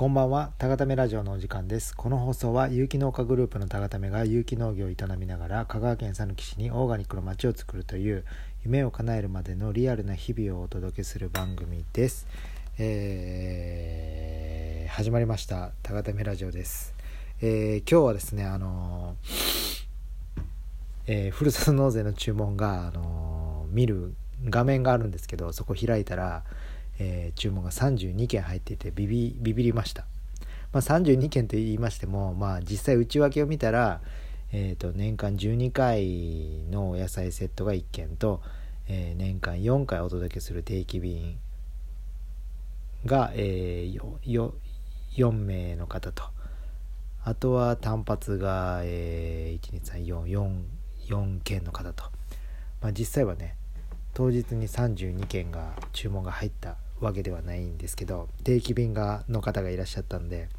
こんばんは、たがためラジオのお時間です。この放送は有機農家グループのたがためが有機農業を営みながら香川県讃岐市にオーガニックの街を作るという夢を叶えるまでのリアルな日々をお届けする番組です。えー、始まりましたたがためラジオです。えー、今日はですね、あのー、えー、ふるさと納税の注文が、あの見る画面があるんですけどそこ開いたらえー、注文が32件入っていてビビビビりました、まあ、32件と言いましても、まあ、実際内訳を見たら、えー、と年間12回のお野菜セットが1件と、えー、年間4回お届けする定期便が、えー、4名の方と。あとは単発が、えー、12344件の方と、まあ、実際はね当日に32件が注文が入ったわけではないんですけど定期便がの方がいらっしゃったんで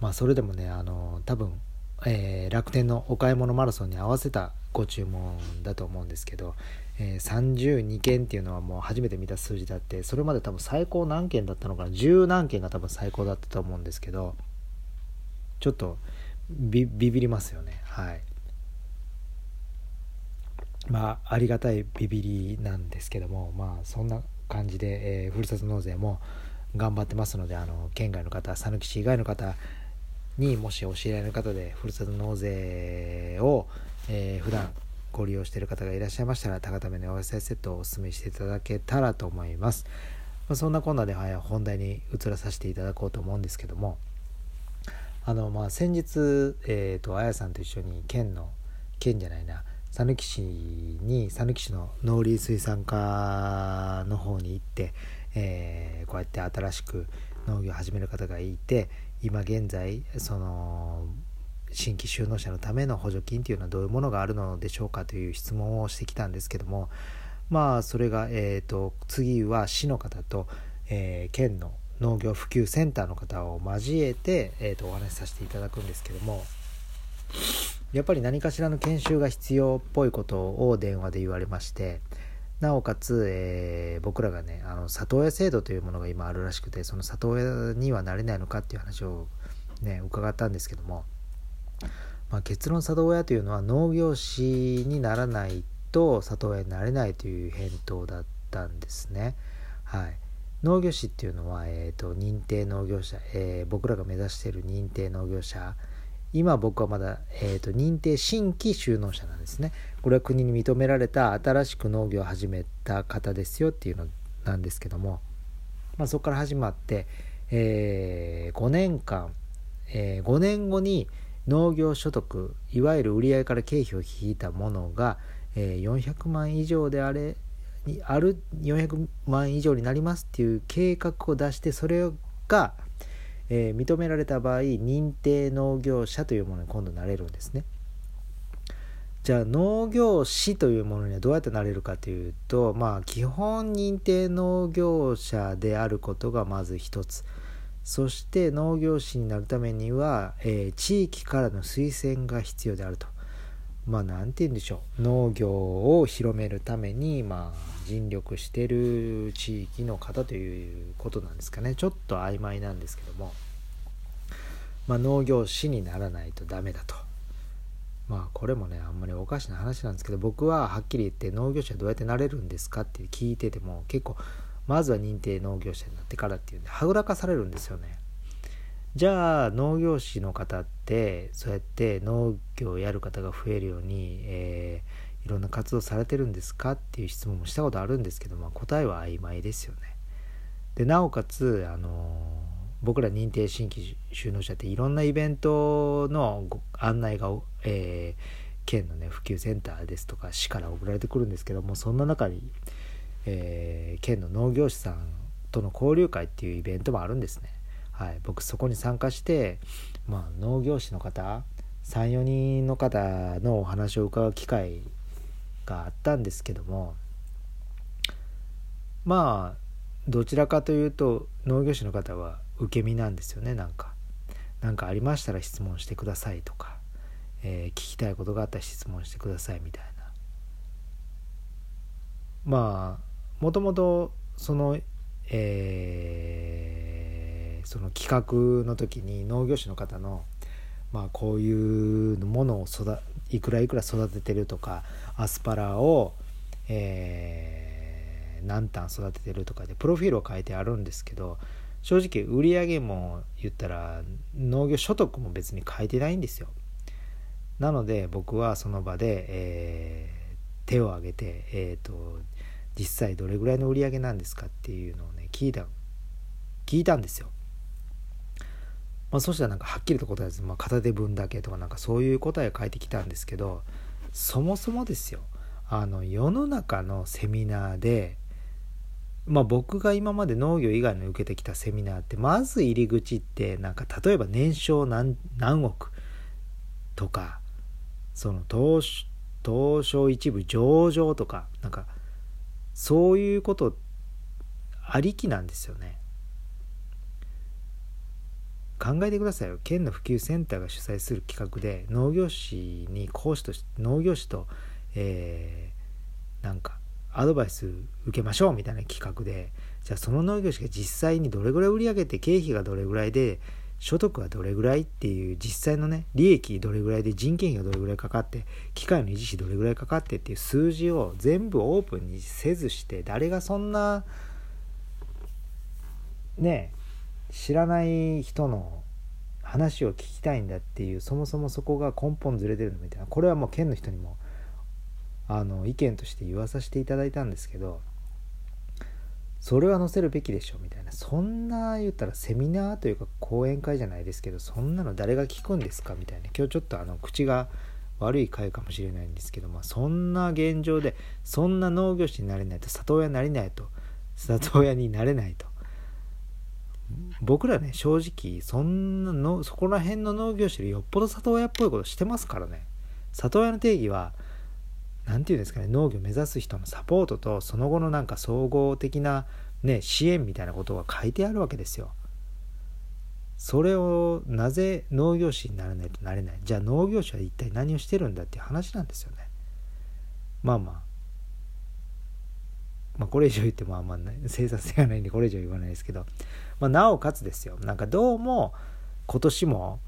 まあそれでもねあの多分、えー、楽天のお買い物マラソンに合わせたご注文だと思うんですけど、えー、32件っていうのはもう初めて見た数字だってそれまで多分最高何件だったのかな10何件が多分最高だったと思うんですけどちょっとビビりますよね。はい。まあありがたいビビりなんですけどもまあそんな感じで、えー、ふるさと納税も頑張ってますのであの県外の方讃岐市以外の方にもしお知り合いの方でふるさと納税を、えー、普段ご利用している方がいらっしゃいましたら高ためのお野菜セットをお勧めしていただけたらと思います、まあ、そんなこんなで、はい、本題に移らさせていただこうと思うんですけどもあのまあ先日、えーと、あやさんと一緒に県の県じゃないな讃岐市に讃岐市の農林水産課の方に行って、えー、こうやって新しく農業を始める方がいて今現在その新規就農者のための補助金というのはどういうものがあるのでしょうかという質問をしてきたんですけどもまあそれが、えーと、次は市の方と、えー、県の農業普及センターの方を交えて、えーとお話しさせていただくんですけどもやっぱり何かしらの研修が必要っぽいことを電話で言われましてなおかつ、えー、僕らがねあの里親制度というものが今あるらしくてその里親にはなれないのかっていう話をね伺ったんですけども、まあ、結論里親というのは農業士にならないと里親になれないという返答だったんですね。はい農業士っていうのは、えーと、認定農業者、えー、僕らが目指している認定農業者今僕はまだ、えーと、認定新規就農者なんですね。これは国に認められた新しく農業を始めた方ですよっていうのなんですけども、まあ、そこから始まって、えー、5年間、えー、5年後に農業所得いわゆる売り上げから経費を引いたものが、えー、400万以上であれにある400万以上になりますっていう計画を出してそれがえー、認められた場合認定農業者というものに今度なれるんですね。じゃあ農業士というものにはどうやってなれるかというとまあ基本認定農業者であることがまず一つそして農業士になるためには、えー、地域からの推薦が必要であるとまあ何て言うんでしょう。農業を広めるためにまあ尽力してる地域の方ということなんですかね。ちょっと曖昧なんですけども、まあ、農業士にならないとダメだと。まあこれもねあんまりおかしな話なんですけど僕ははっきり言って農業者どうやってなれるんですかって聞いてても結構まずは認定農業者になってからっていうんではぐらかされるんですよね。じゃあ農業士の方ってそうやって農業をやる方が増えるように、えーいろんな活動されてるんですかっていう質問もしたことあるんですけど、まあ、答えは曖昧ですよね。でなおかつあの僕ら認定新規就農者っていろんなイベントの案内が、えー、県のね普及センターですとか市から送られてくるんですけどもそんな中に、えー、県の農業士さんとの交流会っていうイベントもあるんですね。はい、僕そこに参加して、まあ、農業士の方34人の方のお話を伺う機会があったんですけどもまあどちらかというと農業士の方は受け身なんですよねなんか。何かありましたら質問してくださいとか、えー、聞きたいことがあったら質問してくださいみたいな。まあもともとその、えー、その企画の時に農業士の方のまあこういうものを育いくらいくら育ててるとかアスパラを、えー、何単育ててるとかでプロフィールを書いてあるんですけど正直売り上げも言ったら農業所得も別に書いてないんですよ。なので僕はその場で、えー、手を挙げて、えーと、実際どれぐらいの売り上げなんですかっていうのをね聞いた聞いたんですよ。まあ、そしたらなんかはっきりと答えず、まあ、片手分だけとかなんかそういう答えを書いてきたんですけどそもそもですよあの世の中のセミナーでまあ僕が今まで農業以外に受けてきたセミナーってまず入り口ってなんか例えば年商何何億とかその東東証一部上場とかなんかそういうことありきなんですよね。考えてくださいよ。県の普及センターが主催する企画で農業士に講師として農業士と、えー、なんかアドバイス受けましょうみたいな企画でじゃあその農業士が実際にどれぐらい売り上げて経費がどれぐらいで所得はどれぐらいっていう実際のね利益どれぐらいで人件費がどれぐらいかかって機械の維持費どれぐらいかかってっていう数字を全部オープンにせずして誰がそんなね知らない人の話を聞きたいんだっていうそもそもそこが根本ずれてるのみたいな。これはもう県の人にもあの意見として言わさせていただいたんですけどそれは載せるべきでしょうみたいな。そんな言ったらセミナーというか講演会じゃないですけどそんなの誰が聞くんですかみたいな。今日ちょっとあの口が悪い回かもしれないんですけど、まあ、そんな現状でそんな農業士になれないと里親になれないと里親になれないと僕らね正直そんなのそこら辺の農業士よりよっぽど里親っぽいことしてますからね里親の定義は何て言うんですかね農業目指す人のサポートとその後のなんか総合的な、ね、支援みたいなことが書いてあるわけですよ。それをなぜ農業士にならないとなれない？じゃあ農業者は一体何をしてるんだっていう話なんですよね。まあまあまあこれ以上言ってもあんま生産性がないんでこれ以上言わないですけど、まあ、なおかつですよ。なんかどうも今年も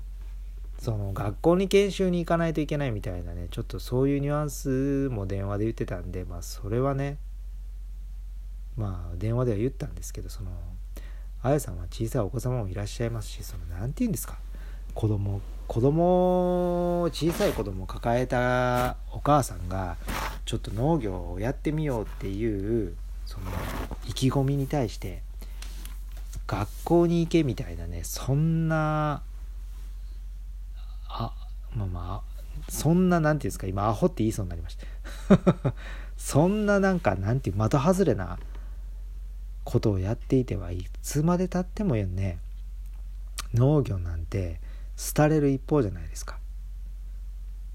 その学校に研修に行かないといけないみたいなねちょっとそういうニュアンスも電話で言ってたんでまあそれはねまあ電話では言ったんですけどそのあやさんは小さいお子様もいらっしゃいますしその何て言うんですか？子供子供小さい子供を抱えたお母さんがちょっと農業をやってみようっていうその意気込みに対して学校に行けみたいなねそんなあまあまあそんな何て言うんですか今アホって言いそうになりました。そんななんかなんていう的外れなことをやっていてはいつまでたってもね農業なんて廃れる一方じゃないですか。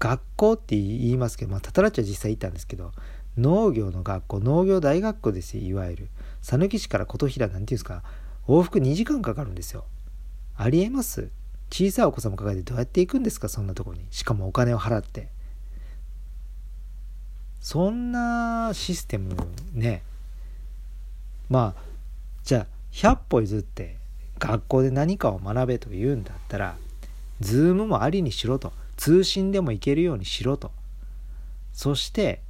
学校って言いますけど、まあ、タタラッチは実際行ったんですけど農業の学校農業大学校ですよいわゆる。讃岐市から琴平なんていうんですか往復2時間かかるんですよ。ありえます。小さいお子様抱えてどうやって行くんですかそんなとこに。しかもお金を払って。そんなシステムね。まあじゃあ100歩譲って学校で何かを学べと言うんだったらズームもありにしろと。通信でも行けるようにしろと。そして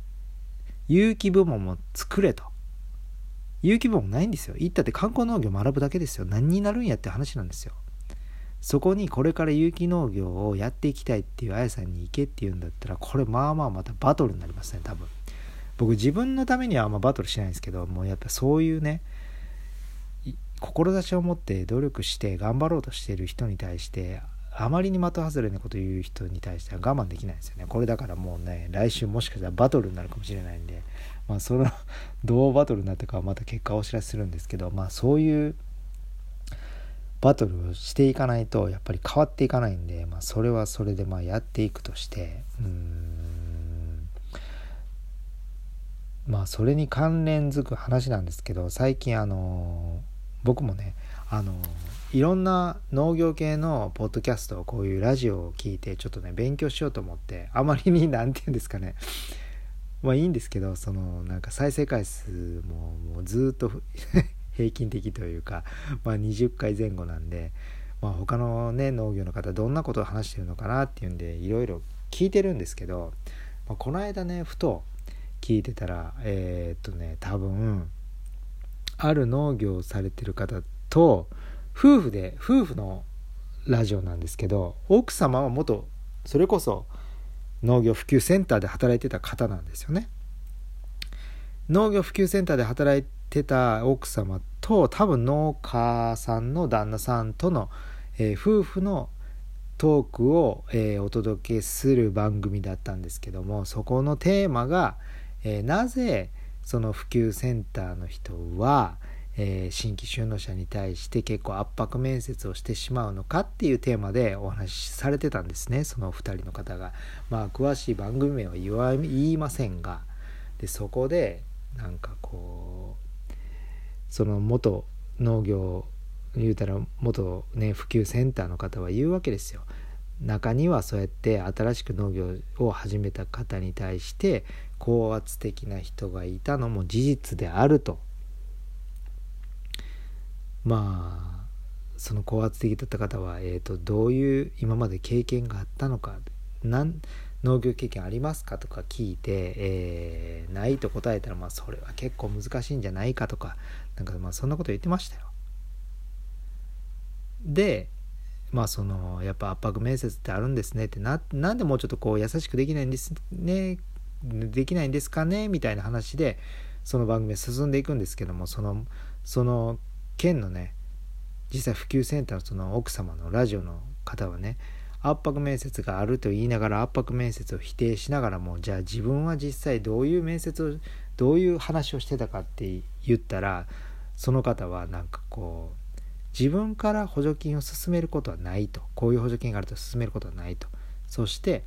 有機部門も作れと。有機部門ないんですよ。行ったって観光農業学ぶだけですよ。何になるんやって話なんですよ。そこにこれから有機農業をやっていきたいっていうあやさんに行けっていうんだったらこれまあまあまたバトルになりますね多分。僕自分のためにはあんまバトルしないんですけどもうやっぱそういうね志を持って努力して頑張ろうとしている人に対してあまりに的外れなこと言う人に対しては我慢できないですよね。これだからもうね来週もしかしたらバトルになるかもしれないんでまあその どうバトルになったかはまた結果をお知らせするんですけどまあそういうバトルをしていかないとやっぱり変わっていかないんで、まあ、それはそれでまあやっていくとしてうんまあそれに関連づく話なんですけど最近あの僕もねあのいろんな農業系のポッドキャストこういうラジオを聞いてちょっとね勉強しようと思ってあまりに何て言うんですかね。まあいいんですけどそのなんか再生回数ももうずっと 平均的というか、まあ、20回前後なんで、まあ、他のね農業の方どんなことを話してるのかなっていうんでいろいろ聞いてるんですけど、まあ、この間ねふと聞いてたらえー、っとね多分ある農業をされてる方と夫婦で夫婦のラジオなんですけど奥様は元それこそ農業普及センターで働いてた方なんですよね。農業普及センターで働いてた奥様と多分農家さんの旦那さんとの、えー、夫婦のトークを、えー、お届けする番組だったんですけどもそこのテーマが、えー、なぜその普及センターの人は、えー、新規就農者に対して結構圧迫面接をしてしまうのかっていうテーマでお話しされてたんですねその2人の方が。まあ詳しい番組名は言わ言いませんがでそこでなんかこうその元農業言うたら元ね普及センターの方は言うわけですよ。中にはそうやって新しく農業を始めた方に対して高圧的な人がいたのも事実であるとまあその高圧的だった方は、えーと、どういう今まで経験があったのかなん農業経験ありますかとか聞いて、えー、ないと答えたら、まあ、それは結構難しいんじゃないかとかなんかまあそんなこと言ってましたよ。でまあそのやっぱ圧迫面接ってあるんですねってななんでもうちょっとこう優しくできないんですねできないんですかねみたいな話でその番組進んでいくんですけどもそのその県のね実際普及センターのその奥様のラジオの方はね圧迫面接があると言いながら圧迫面接を否定しながらもじゃあ自分は実際どういう面接をどういう話をしてたかって言ったらその方はなんかこう自分から補助金を進めることはないとこういう補助金があると進めることはないと。そして、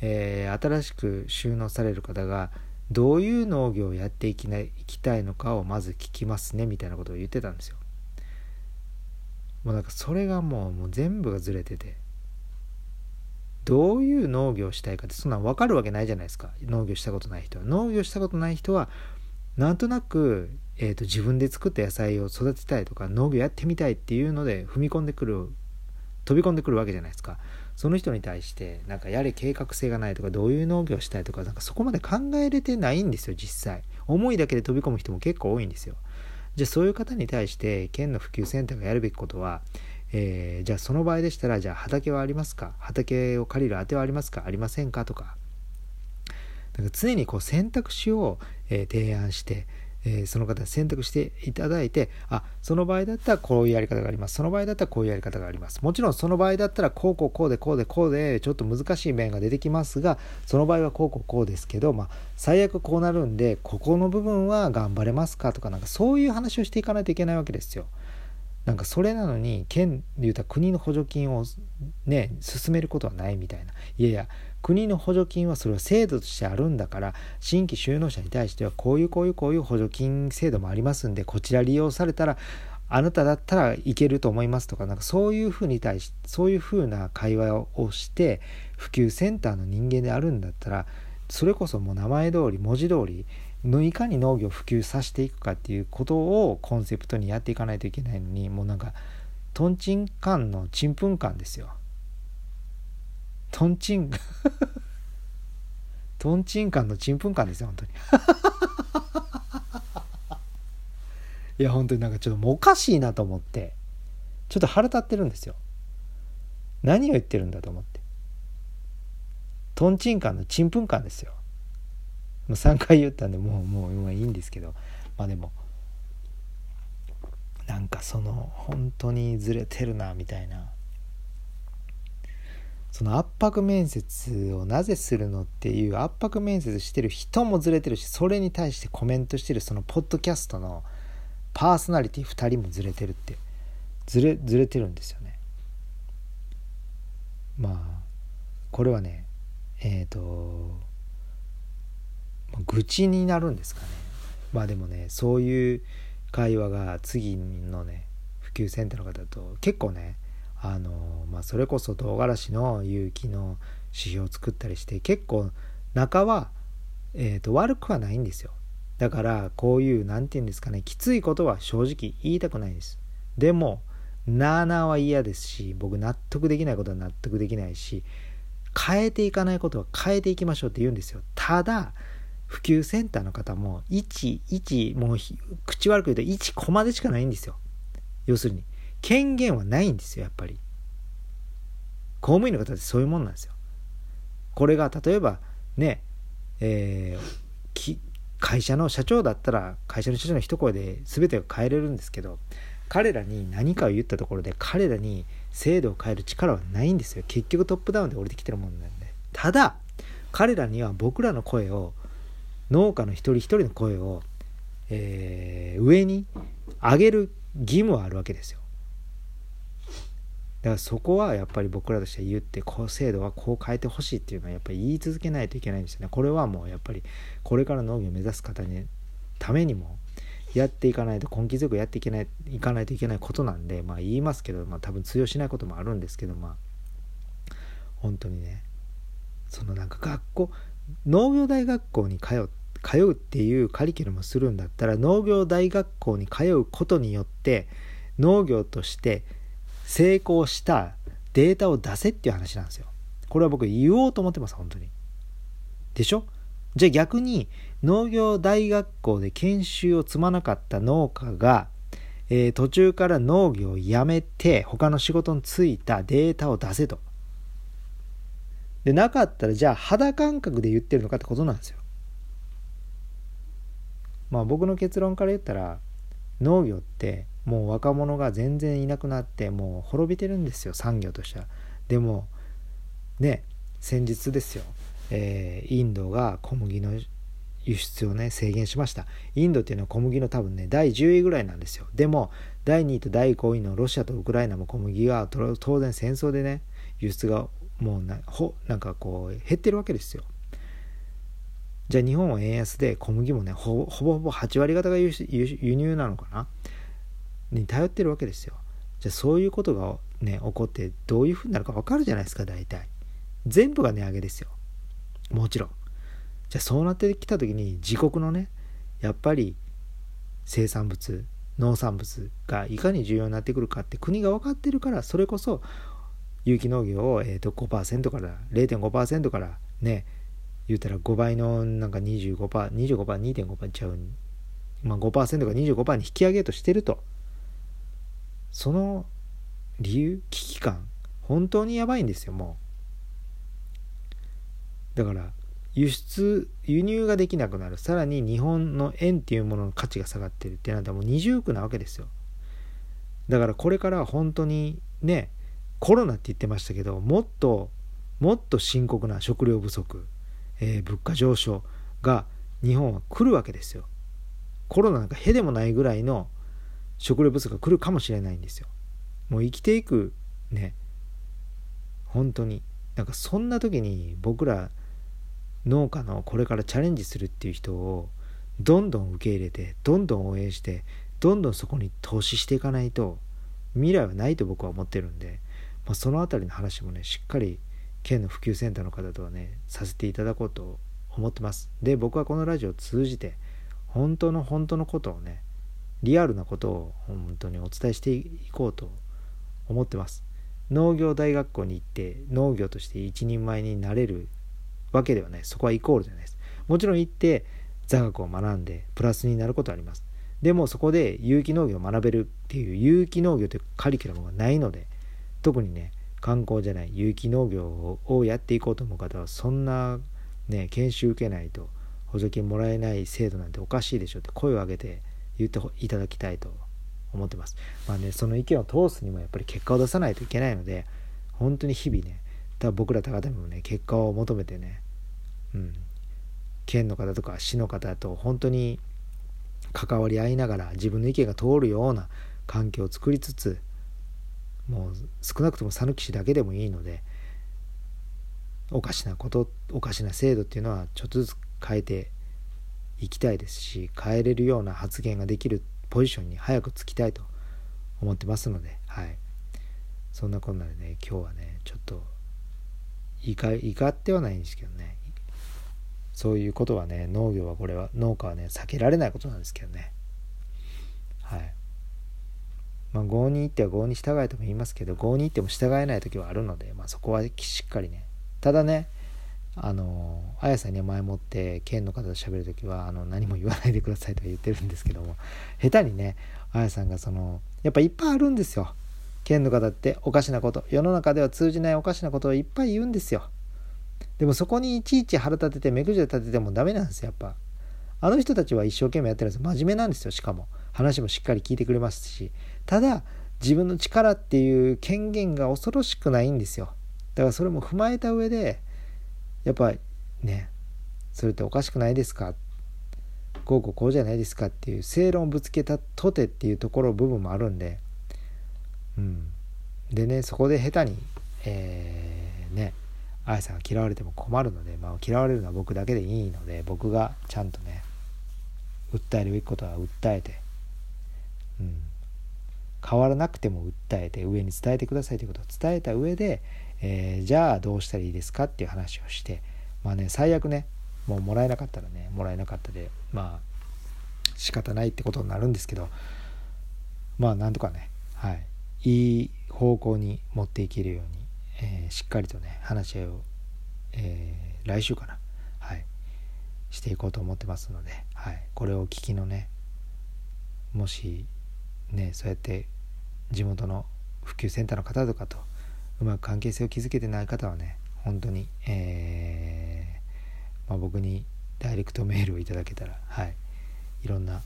えー、新しく収納される方がどういう農業をやっていきないきたいのかをまず聞きますねみたいなことを言ってたんですよ。もうなんかそれがもうもう全部がずれててどういう農業をしたいかってそんなん分かるわけないじゃないですか農業したことない人は。農業したことない人はなんとなく、えーと、自分で作った野菜を育てたいとか農業やってみたいっていうので踏み込んでくる飛び込んでくるわけじゃないですか。その人に対してなんかやれ計画性がないとかどういう農業したいとかなんかそこまで考えれてないんですよ実際。思いだけで飛び込む人も結構多いんですよ。じゃあそういう方に対して県の普及センターがやるべきことはえー、じゃあその場合でしたらじゃあ畑はありますか？畑を借りる当てはありますか？ありませんか？とか。なんか常にこう選択肢を、え、提案してえー、その方選択していただいてあその場合だったらこういうやり方があります。その場合だったらこういうやり方があります。もちろんその場合だったらこうこうこうでこうでこうでちょっと難しい面が出てきますがその場合はこうこうこうですけど、まあ、最悪こうなるんでここの部分は頑張れますかとかなんかそういう話をしていかないといけないわけですよ。なんかそれなのに県で言うたら国の補助金をね進めることはないみたいな。いやいや国の補助金はそれは制度としてあるんだから新規就農者に対してはこういうこういうこういう補助金制度もありますんでこちら利用されたらあなただったらいけると思いますとかなんかそういうふうに対しそういうふうな会話をして普及センターの人間であるんだったらそれこそもう名前通り文字通りのいかに農業を普及させていくかっていうことをコンセプトにやっていかないといけないのにもうなんかとんちんかんのちんぷんかんですよ。とんちんとんちんかんのちんぷんかんですよ本当に。いや本当になんかちょっともおかしいなと思って。ちょっと腹立ってるんですよ。何を言ってるんだと思って。とんちんかんのちんぷんかんですよ。もう3回言ったんでもうもう今いいんですけど。まあでもなんかその本当にずれてるなみたいな。その圧迫面接をなぜするのっていう圧迫面接してる人もずれてるしそれに対してコメントしてるそのポッドキャストのパーソナリティ2人もずれてるってずれずれてるんですよね。まあこれはねえっ、ー、と愚痴になるんですかね。まあでもねそういう会話が次のね普及センターの方と結構ねあの、まあ、それこそ唐辛子の有機の指標を作ったりして結構中は、えーと、悪くはないんですよ。だからこういう何て言うんですかねきついことは正直言いたくないです。でもなあなあは嫌ですし僕納得できないことは納得できないし変えていかないことは変えていきましょうって言うんですよ。ただ普及センターの方も11もう口悪く言うと1コマでしかないんですよ。要するに。権限はないんですよやっぱり。公務員の方ってそういうもんなんですよ。これが例えばねえー、会社の社長だったら会社の社長の一声で全てを変えれるんですけど彼らに何かを言ったところで彼らに制度を変える力はないんですよ。結局トップダウンで降りてきてるもんなんで。ただ彼らには僕らの声を農家の一人一人の声を、えー、上に上げる義務はあるわけですよ。だからそこはやっぱり僕らとして言ってこう制度はこう変えてほしいっていうのはやっぱり言い続けないといけないんですよね。これはもうやっぱりこれから農業を目指す方にためにもやっていかないと根気強くやっていけないいかないといけないことなんでまあ言いますけど、まあ、多分通用しないこともあるんですけどまあ本当にねそのなんか学校農業大学校に通通うっていうカリキュラムするんだったら農業大学校に通うことによって農業として成功したデータを出せっていう話なんですよ。これは僕言おうと思ってます本当に。でしょ？じゃあ逆に農業大学校で研修を積まなかった農家が、えー、途中から農業をやめて他の仕事に就いたデータを出せと。で、なかったらじゃあ肌感覚で言ってるのかってことなんですよ。まあ僕の結論から言ったら農業ってもう若者が全然いなくなってもう滅びてるんですよ産業としては。でもね先日ですよ、えー、インドが小麦の輸出をね制限しました。インドっていうのは小麦の多分ね第10位ぐらいなんですよ。でも第2位と第5位のロシアとウクライナも小麦が当然戦争でね輸出がもうなほなんかこう減ってるわけですよ。じゃあ日本は円安で小麦もねほぼほぼ8割方が輸入なのかな？に頼ってるわけですよ。じゃあそういうことがね起こってどういうふうになるか分かるじゃないですか大体。全部が値上げですよ。もちろん。じゃあそうなってきた時に自国のねやっぱり生産物農産物がいかに重要になってくるかって国が分かってるからそれこそ有機農業を、えー、と5%から0.5%からね言うたら5倍のなんか 25%25%2.5% ちゃう、まあ、5%か25%に引き上げとしてると。その理由危機感本当にやばいんですよもう。だから輸出輸入ができなくなる。さらに日本の円っていうものの価値が下がってるってなったらもう二重苦なわけですよ。だからこれから本当にねコロナって言ってましたけどもっともっと深刻な食料不足、えー、物価上昇が日本は来るわけですよ。コロナなんかへでもないぐらいの食料不足が来るかもしれないんですよ。もう生きていくね。本当に。なんかそんな時に僕ら農家のこれからチャレンジするっていう人をどんどん受け入れてどんどん応援してどんどんそこに投資していかないと未来はないと僕は思ってるんで、まあ、その辺りの話もねしっかり県の普及センターの方とはねさせていただこうと思ってます。で僕はこのラジオを通じて本当の本当のことをねリアルなことを本当にお伝えしていこうと思ってます。農業大学校に行って農業として一人前になれるわけではない。そこはイコールじゃないです。もちろん行って座学を学んでプラスになることはあります。でもそこで有機農業を学べるっていう有機農業というカリキュラムがないので特にね観光じゃない有機農業をやっていこうと思う方はそんなね研修受けないと補助金もらえない制度なんておかしいでしょって声を上げて言っていただきたいと思ってます。まあねその意見を通すにもやっぱり結果を出さないといけないので本当に日々ねだ僕ら高田もね結果を求めてねうん県の方とか市の方と本当に関わり合いながら自分の意見が通るような環境を作りつつもう少なくとも讃岐市だけでもいいのでおかしなことおかしな制度っていうのはちょっとずつ変えていきたいですし変えれるような発言ができるポジションに早くつきたいと思ってますのではい。そんなこんなでね今日はねちょっと怒怒ってはないんですけどね。そういうことはね農業はこれは農家はね避けられないことなんですけどね。はい。まあ業に行っては業に従えとも言いますけど業に行っても従えない時はあるので、まあ、そこはしっかりね。ただねあのあやさんには前もって県の方と喋る時はあの何も言わないでくださいとは言ってるんですけども下手にねあやさんがそのやっぱいっぱいあるんですよ。県の方っておかしなこと世の中では通じないおかしなことをいっぱい言うんですよ。でもそこにいちいち腹立てて目くじら立ててもダメなんですよやっぱ。あの人たちは一生懸命やってるんです。真面目なんですよしかも。話もしっかり聞いてくれますし。ただ自分の力っていう権限が恐ろしくないんですよ。だからそれも踏まえた上でやっぱねそれっておかしくないですか？こうこうこうじゃないですかっていう正論をぶつけたとてっていうところ部分もあるんで。うん。でねそこで下手にえー、ね愛さんが嫌われても困るので、まあ、嫌われるのは僕だけでいいので僕がちゃんとね訴えるべきことは訴えて、うん、変わらなくても訴えて上に伝えてくださいということを伝えた上で、えー、じゃあどうしたらいいですかっていう話をしてまあね最悪ねもうもらえなかったらねもらえなかったでまあ仕方ないってことになるんですけどまあなんとかねはいいい方向に持っていけるように、えー、しっかりとね話し合いを、えー、来週かなはいしていこうと思ってますので、はい、これを聞きのねもしねそうやって地元の普及センターの方とかとうまく関係性を築けてない方はね本当に、えー、まあ、僕にダイレクトメールをいただけたら、はい、いろんな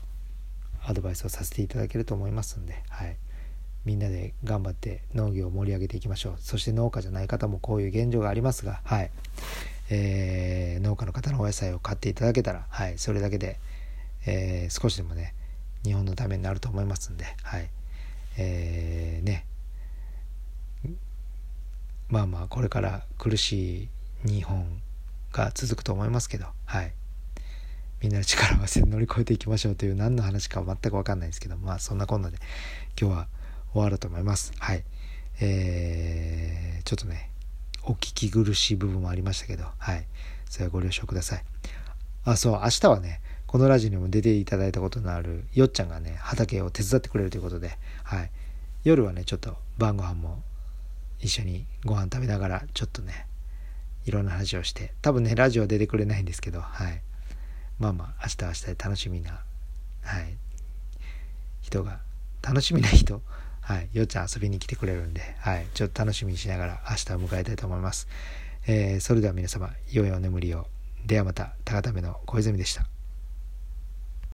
アドバイスをさせていただけると思いますんで、はい、みんなで頑張って農業を盛り上げていきましょう。そして農家じゃない方もこういう現状がありますが、はい。えー、農家の方のお野菜を買っていただけたら、はい、それだけで、えー、少しでもね日本のためになると思いますんで、はい。えー、ね。まあまあこれから苦しい日本が続くと思いますけど、はい、みんなで力を合わせて乗り越えていきましょうという何の話か全く分かんないですけどまあそんなこんなで今日は終わると思います。はいえー、ちょっとねお聞き苦しい部分もありましたけど、はい、それはご了承ください。あそう明日はねこのラジオにも出ていただいたことのあるよっちゃんがね畑を手伝ってくれるということで、はい、夜はねちょっと晩ご飯も一緒にご飯食べながらちょっとねいろんな話をして多分ねラジオは出てくれないんですけど、はい、まあまあ明日明日で楽しみな、はい、人が楽しみな人はい、よっちゃん遊びに来てくれるんで、はい、ちょっと楽しみにしながら明日を迎えたいと思います。えー、それでは皆様、良いお眠りを。ではまた、高ための小泉でした。